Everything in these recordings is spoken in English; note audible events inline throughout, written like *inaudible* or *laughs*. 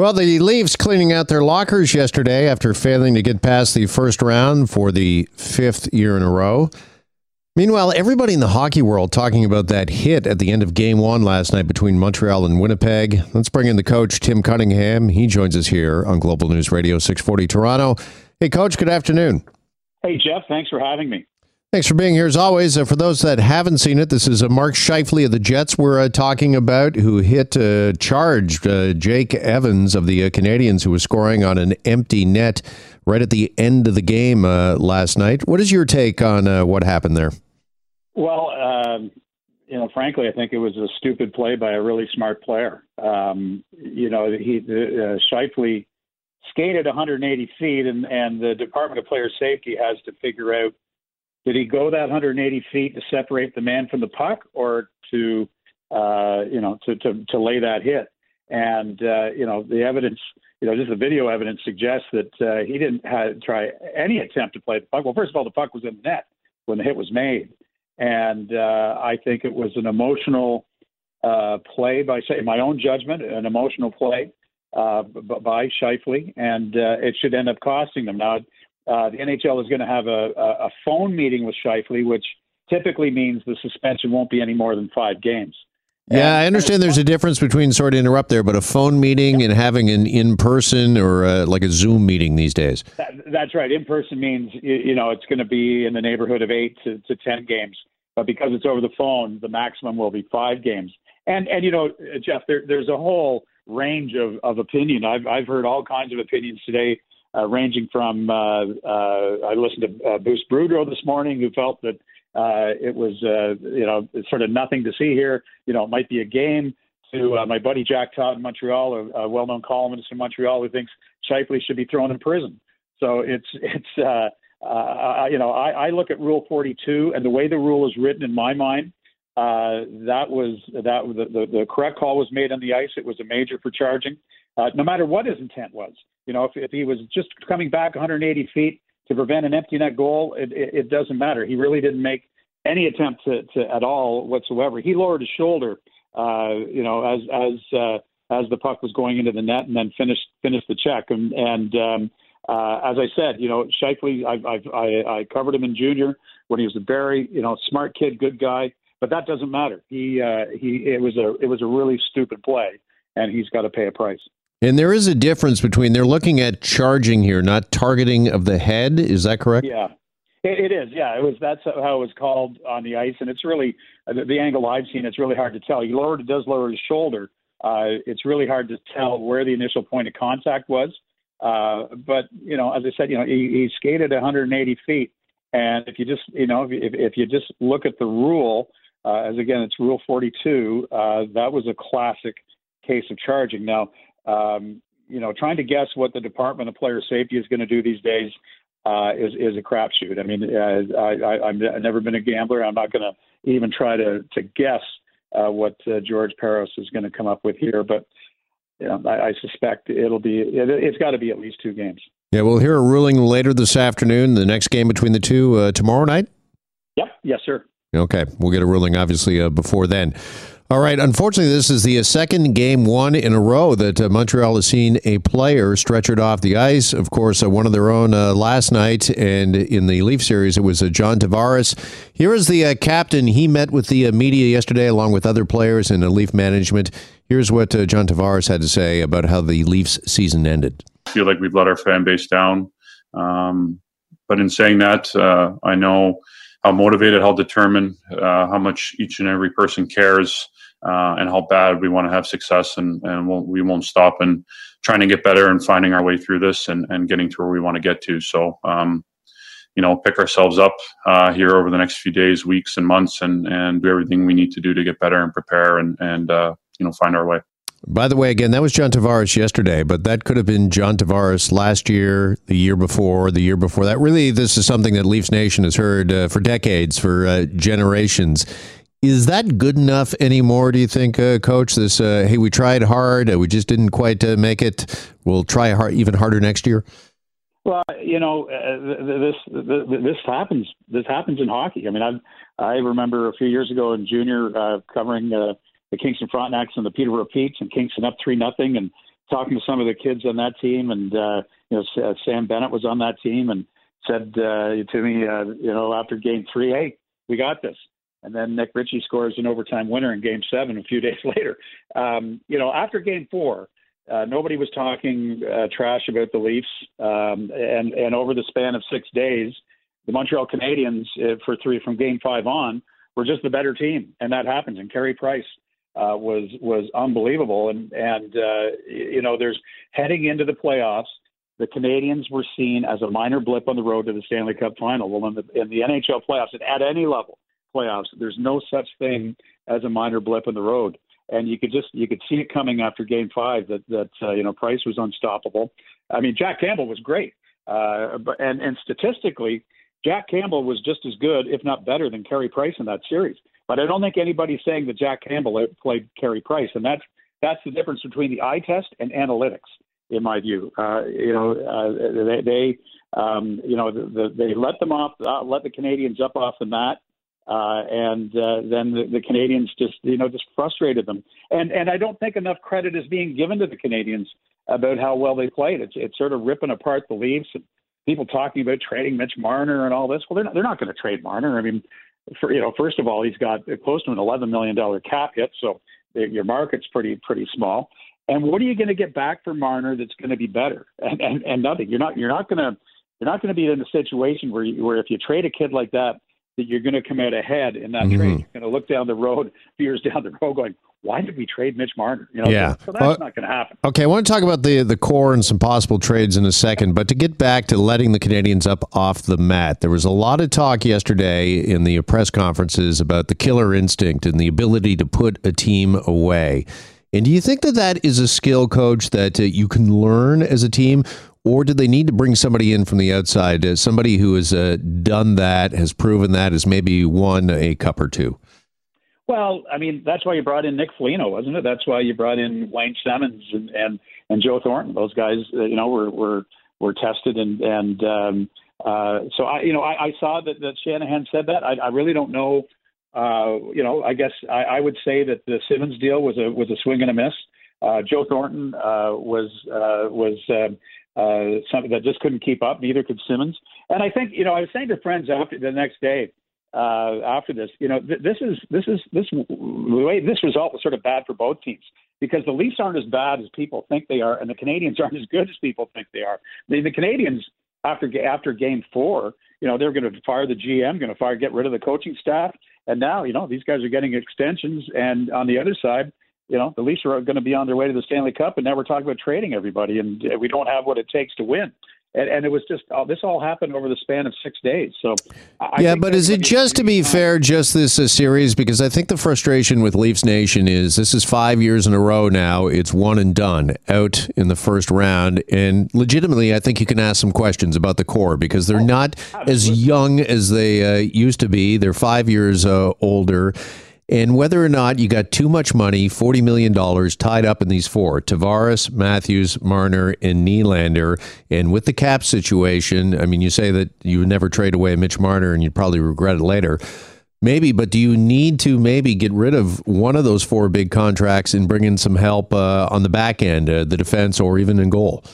Well, the Leafs cleaning out their lockers yesterday after failing to get past the first round for the fifth year in a row. Meanwhile, everybody in the hockey world talking about that hit at the end of game one last night between Montreal and Winnipeg. Let's bring in the coach, Tim Cunningham. He joins us here on Global News Radio 640 Toronto. Hey, coach, good afternoon. Hey, Jeff, thanks for having me. Thanks for being here as always. Uh, for those that haven't seen it, this is uh, Mark Scheifele of the Jets we're uh, talking about, who hit, uh, charged uh, Jake Evans of the uh, Canadiens, who was scoring on an empty net right at the end of the game last night. What is your take on what happened there? Well, um, you know, frankly, I think it was a stupid play by a really smart player. Um, you know, he Scheifele skated 180 feet, and and the Department of Player Safety has to figure out did he go that 180 feet to separate the man from the puck, or to uh, you know to, to to lay that hit? And uh, you know the evidence, you know, just the video evidence suggests that uh, he didn't have, try any attempt to play the puck. Well, first of all, the puck was in the net when the hit was made, and uh, I think it was an emotional uh, play by, say, my own judgment, an emotional play uh, by Scheifele, and uh, it should end up costing them. Now, uh, the NHL is going to have a, a phone meeting with Scheifele, which typically means the suspension won't be any more than five games. Yeah, I understand there's a difference between, sorry to interrupt there, but a phone meeting and having an in person or a, uh, like a Zoom meeting these days. That, that's right. In person means, you know, it's going to be in the neighborhood of eight to, to 10 games. But because it's over the phone, the maximum will be five games. And, and you know, Jeff, there, there's a whole range of, of opinion. I've, I've heard all kinds of opinions today uh, ranging from uh, uh, I listened to uh, Bruce Boudreau this morning, who felt that uh, it was uh, you know sort of nothing to see here. You know, it might be a game. To uh, my buddy Jack Todd in Montreal, a, a well-known columnist in Montreal, who thinks Scheifele should be thrown in prison. So it's it's uh, uh, you know I, I look at Rule 42 and the way the rule is written in my mind. Uh, that was that the, the, the correct call was made on the ice. It was a major for charging, uh, no matter what his intent was. You know, if, if he was just coming back 180 feet to prevent an empty net goal, it, it, it doesn't matter. He really didn't make any attempt to, to at all whatsoever. He lowered his shoulder, uh, you know, as as uh, as the puck was going into the net, and then finished finished the check. And and um, uh, as I said, you know, Scheifele, I, I I I covered him in junior when he was a Barrie. You know, smart kid, good guy. But that doesn't matter. He uh, he it was a it was a really stupid play, and he's got to pay a price. And there is a difference between they're looking at charging here, not targeting of the head. Is that correct? Yeah, it, it is. Yeah, it was. That's how it was called on the ice, and it's really the, the angle I've seen. It's really hard to tell. He lowered, it does lower his shoulder. Uh, it's really hard to tell where the initial point of contact was. Uh, but you know, as I said, you know, he, he skated 180 feet, and if you just, you know, if, if you just look at the rule, uh, as again, it's Rule 42. Uh, that was a classic case of charging. Now, um, you know, trying to guess what the Department of Player Safety is going to do these days uh, is is a crapshoot. I mean, uh, I, I, I've never been a gambler. I'm not going to even try to to guess uh, what uh, George Parros is going to come up with here, but you know, I, I suspect it'll be it, has got to be at least two games. Yeah, we'll hear a ruling later this afternoon. The next game between the two uh, tomorrow night. Yep. Yes, sir. Okay, we'll get a ruling obviously uh, before then. All right. Unfortunately, this is the uh, second game one in a row that uh, Montreal has seen a player stretchered off the ice. Of course, uh, one of their own uh, last night, and in the Leaf series, it was uh, John Tavares. Here is the uh, captain. He met with the media yesterday, along with other players and the Leaf management. Here's what John Tavares had to say about how the Leafs season ended. I feel like we've let our fan base down. Um, but in saying that, I know how motivated, how determined, how much each and every person cares uh, and how bad we want to have success and, and we'll, we won't stop and trying to get better and finding our way through this and, and getting to where we want to get to. So, um, you know, pick ourselves up uh, here over the next few days, weeks, and months, and and do everything we need to do to get better and prepare and and uh, you know find our way. By the way, again, that was John Tavares yesterday, but that could have been John Tavares last year, the year before, the year before that. Really, this is something that Leafs Nation has heard uh, for decades, for uh, generations. Is that good enough anymore? Do you think, uh, Coach? This, uh, hey, we tried hard, uh, we just didn't quite uh, make it. We'll try hard, even harder next year. Well, you know, uh, this this happens. This happens in hockey. I mean, I I remember a few years ago in junior uh, covering the Kingston Frontenacs and the Peterborough Petes, and Kingston up three nothing, and talking to some of the kids on that team, and you know Sam Bennett was on that team and said to me, you know, after Game Three, hey, we got this. And then Nick Ritchie scores an overtime winner in Game Seven a few *laughs* days later. Um, you know, after Game Four, uh, nobody was talking uh, trash about the Leafs, um, and and over the span of six days, the Montreal Canadiens uh, for three from Game Five on were just the better team, and that happens. And Carey Price uh, was was unbelievable. And and uh, you know, there's heading into the playoffs. The Canadiens were seen as a minor blip on the road to the Stanley Cup final. Well, in the in the NHL playoffs, at any level playoffs, there's no such thing as a minor blip in the road. And you could just you could see it coming after Game Five that that uh, you know Price was unstoppable. I mean, Jack Campbell was great, uh, but and and statistically, Jack Campbell was just as good, if not better, than Carey Price in that series. But I don't think anybody's saying that Jack Campbell played Carey Price, and that's that's the difference between the eye test and analytics, in my view. Uh, you know, uh, they, they um, you know, the, the, they let them off, uh, let the Canadiens up off the mat, uh, and uh, then the, the Canadiens just, you know, just frustrated them. And and I don't think enough credit is being given to the Canadiens about how well they played. It's it's sort of ripping apart the Leafs and people talking about trading Mitch Marner and all this. Well, they're not, they're not going to trade Marner. I mean, for, you know, first of all, he's got close to an $11 million cap hit, so your market's pretty pretty small. And what are you going to get back for Marner that's going to be better? And, and and nothing. You're not you're not going to you're not going to be in a situation where you, where if you trade a kid like that, that you're going to come out ahead in that mm-hmm. trade. You're going to look down the road, *laughs* years down the road, going, why did we trade Mitch Marner? You know, yeah. So, that's well, not going to happen. Okay, I want to talk about the the core and some possible trades in a second, but to get back to letting the Canadiens up off the mat, there was a lot of talk yesterday in the press conferences about the killer instinct and the ability to put a team away. And do you think that that is a skill, coach, that uh, you can learn as a team, or did they need to bring somebody in from the outside, uh, somebody who has uh, done that, has proven that, has maybe won a cup or two? Well, I mean, that's why you brought in Nick Foligno, wasn't it? That's why you brought in Wayne Simmonds and and, and Joe Thornton. Those guys, uh, you know, were were were tested and and um, uh, so I, you know, I, I saw that that Shanahan said that. I, I really don't know. Uh, you know, I guess I, I would say that the Simmonds deal was a was a swing and a miss. Uh, Joe Thornton uh, was uh, was uh, uh, something that just couldn't keep up. Neither could Simmonds. And I think you know I was saying to friends after the next day uh, after this. You know, th- this is this is this the way this result was sort of bad for both teams because the Leafs aren't as bad as people think they are, and the Canadiens *laughs* aren't as good as people think they are. The, the Canadiens after after Game Four, you know, they're going to fire the GM, going to fire get rid of the coaching staff, and now you know these guys are getting extensions, and on the other side. You know, the Leafs are going to be on their way to the Stanley Cup, and now we're talking about trading everybody, and we don't have what it takes to win and, and, it was just uh, this all happened over the span of six days. So, I yeah, but is it just to be fair, just this uh, series? Because I think the frustration with Leafs Nation is this is five years in a row now. It's one and done out in the first round, and legitimately, I think you can ask some questions about the core because they're oh, not absolutely. as young as they uh, used to be. They're five years uh, older and whether or not you got too much money, $40 million tied up in these four Tavares, Matthews, Marner, and Nylander. And with the cap situation, I mean, you say that you would never trade away Mitch Marner and you'd probably regret it later. Maybe, but do you need to maybe get rid of one of those four big contracts and bring in some help uh, on the back end, uh, the defense, or even in goal?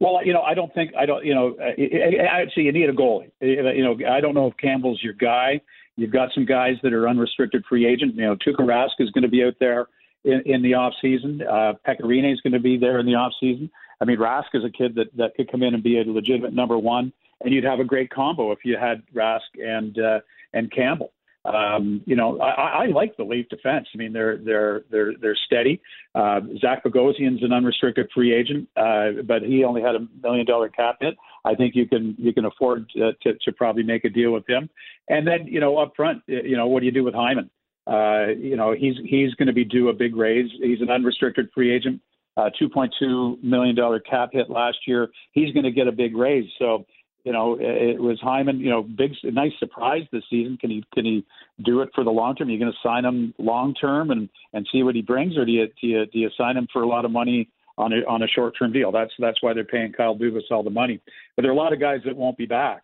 Well, you know, I don't think I don't. You know, actually, you need a goalie. You know, I don't know if Campbell's your guy. You've got some guys that are unrestricted free agent. You know, Tuukka Rask is going to be out there in, in the off season. Uh, Pekka is going to be there in the off season. I mean, Rask is a kid that that could come in and be a legitimate number one, and you'd have a great combo if you had Rask and uh, and Campbell. Um, you know, I, I like the Leaf defense. I mean, they're they're they're they're steady. Uh, Zach Bogosian's an unrestricted free agent, uh, but he only had a million dollar cap hit. I think you can you can afford to, to, to probably make a deal with him. And then you know up front, you know what do you do with Hyman? Uh, you know he's he's going to be due a big raise. He's an unrestricted free agent, uh, 2.2 million dollar cap hit last year. He's going to get a big raise. So you know it was Hyman. You know big nice surprise this season. Can he can he do it for the long term? Are you going to sign him long term and and see what he brings, or do you do you, do you sign him for a lot of money? on a on a short term deal. That's that's why they're paying Kyle Dubas all the money. But there are a lot of guys that won't be back.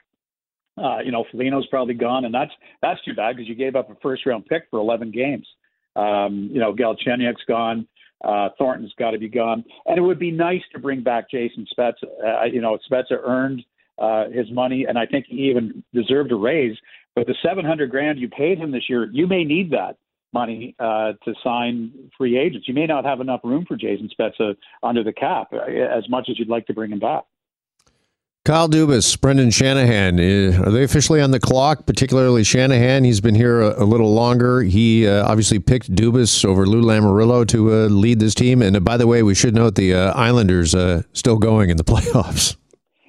Uh, you know, Foligno's probably gone, and that's that's too bad because you gave up a first round pick for 11 games. Um, you know, Galchenyuk's gone. Uh, Thornton's got to be gone, and it would be nice to bring back Jason Spezza. Uh, you know, Spezza earned uh, his money, and I think he even deserved a raise. But the 700 grand you paid him this year, you may need that money uh, to sign free agents. You may not have enough room for Jason Spezza under the cap uh, as much as you'd like to bring him back. Kyle Dubas, Brendan Shanahan, uh, are they officially on the clock? Particularly Shanahan, he's been here a, a little longer. He uh, obviously picked Dubas over Lou Lamoriello to uh, lead this team. And uh, by the way, we should note the Islanders still going in the *laughs* playoffs.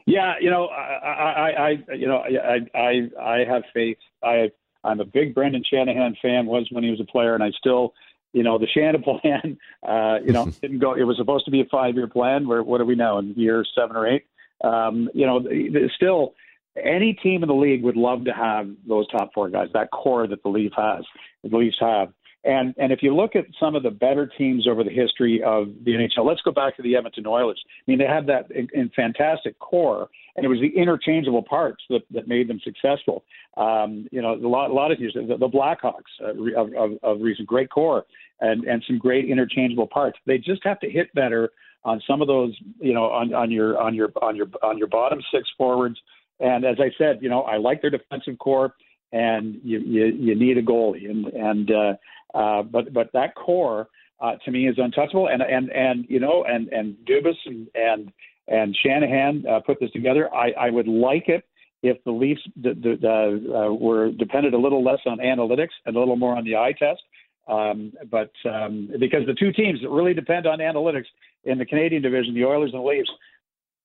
Yeah, you know, I, I, I you know, I, I, I have faith. I, I'm a big Brendan Shanahan fan. Was when he was a player, and I still, you know, the Shanahan *laughs* plan, uh, you know, *laughs* didn't go. It was supposed to be a five-year plan. Where what are we now in year seven or eight? Um, you know, still, any team in the league would love to have those top four guys, that core that the Leaf has, the Leafs have. And and if you look at some of the better teams over the history of the NHL, let's go back to the Edmonton Oilers. I mean, they had that in, in fantastic core, and it was the interchangeable parts that, that made them successful. Um, you know, a lot, a lot of teams, the, the Blackhawks uh, of, of, of recent, great core and and some great interchangeable parts. They just have to hit better on some of those, you know, on, on your on your on your on your bottom six forwards. And as I said, you know, I like their defensive core, and you you, you need a goalie, and and uh, uh, but but that core uh, to me is untouchable. And and and you know and and Dubas and and, and Shanahan uh, put this together. I, I would like it if the Leafs d- d- uh, were dependent a little less on analytics and a little more on the eye test. Um, but um, because the two teams that really depend on analytics in the Canadian division, the Oilers and the Leafs,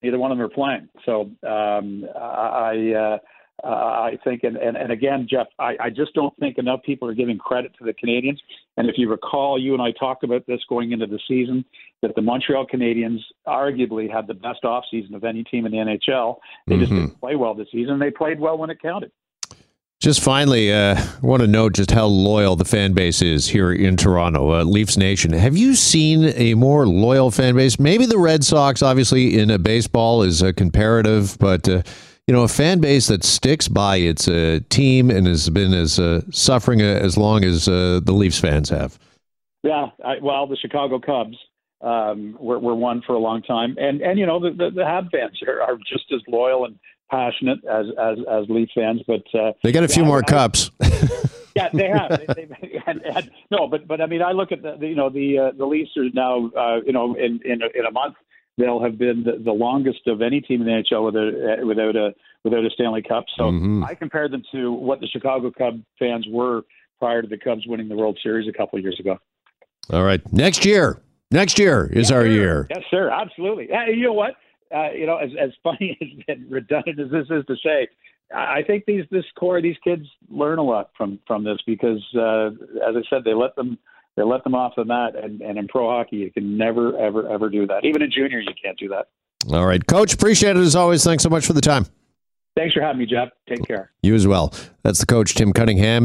neither one of them are playing. So um, I. Uh, uh, I think, and, and, and again, Jeff, I, I just don't think enough people are giving credit to the Canadiens. And if you recall, you and I talked about this going into the season, that the Montreal Canadiens arguably had the best offseason of any team in the NHL. They mm-hmm. just didn't play well this season. They played well when it counted. Just finally, uh, I want to note just how loyal the fan base is here in Toronto, uh, Leafs Nation. Have you seen a more loyal fan base? Maybe the Red Sox, obviously, in a baseball is a comparative, but uh, you know, a fan base that sticks by its uh, team and has been as uh, suffering uh, as long as uh, the Leafs fans have. Yeah, I, well, the Chicago Cubs um, were, were one for a long time, and and you know the the, the Hab fans are, are just as loyal and passionate as as as Leaf fans, but uh, they got a few yeah, more I, cups. *laughs* yeah, they have. They, they, and, and, no, but but I mean, I look at the, the you know the uh, the Leafs are now uh, you know in in a, in a month they'll have been the, the longest of any team in the NHL without without a without a Stanley Cup. So mm-hmm. I compared them to what the Chicago Cub fans were prior to the Cubs winning the World Series a couple of years ago. All right, next year. Next year is yes, our sir. year. Yes, sir. Absolutely. Uh, you know what? Uh, you know, as as funny *laughs* as and redundant as this is to say, I think these this core these kids learn a lot from from this because, uh, as I said, they let them they let them off the mat. And, and in pro hockey, you can never, ever, ever do that. Even in junior, you can't do that. All right, Coach. Appreciate it as always. Thanks so much for the time. Thanks for having me, Jeff. Take care. You as well. That's the coach, Tim Cunningham.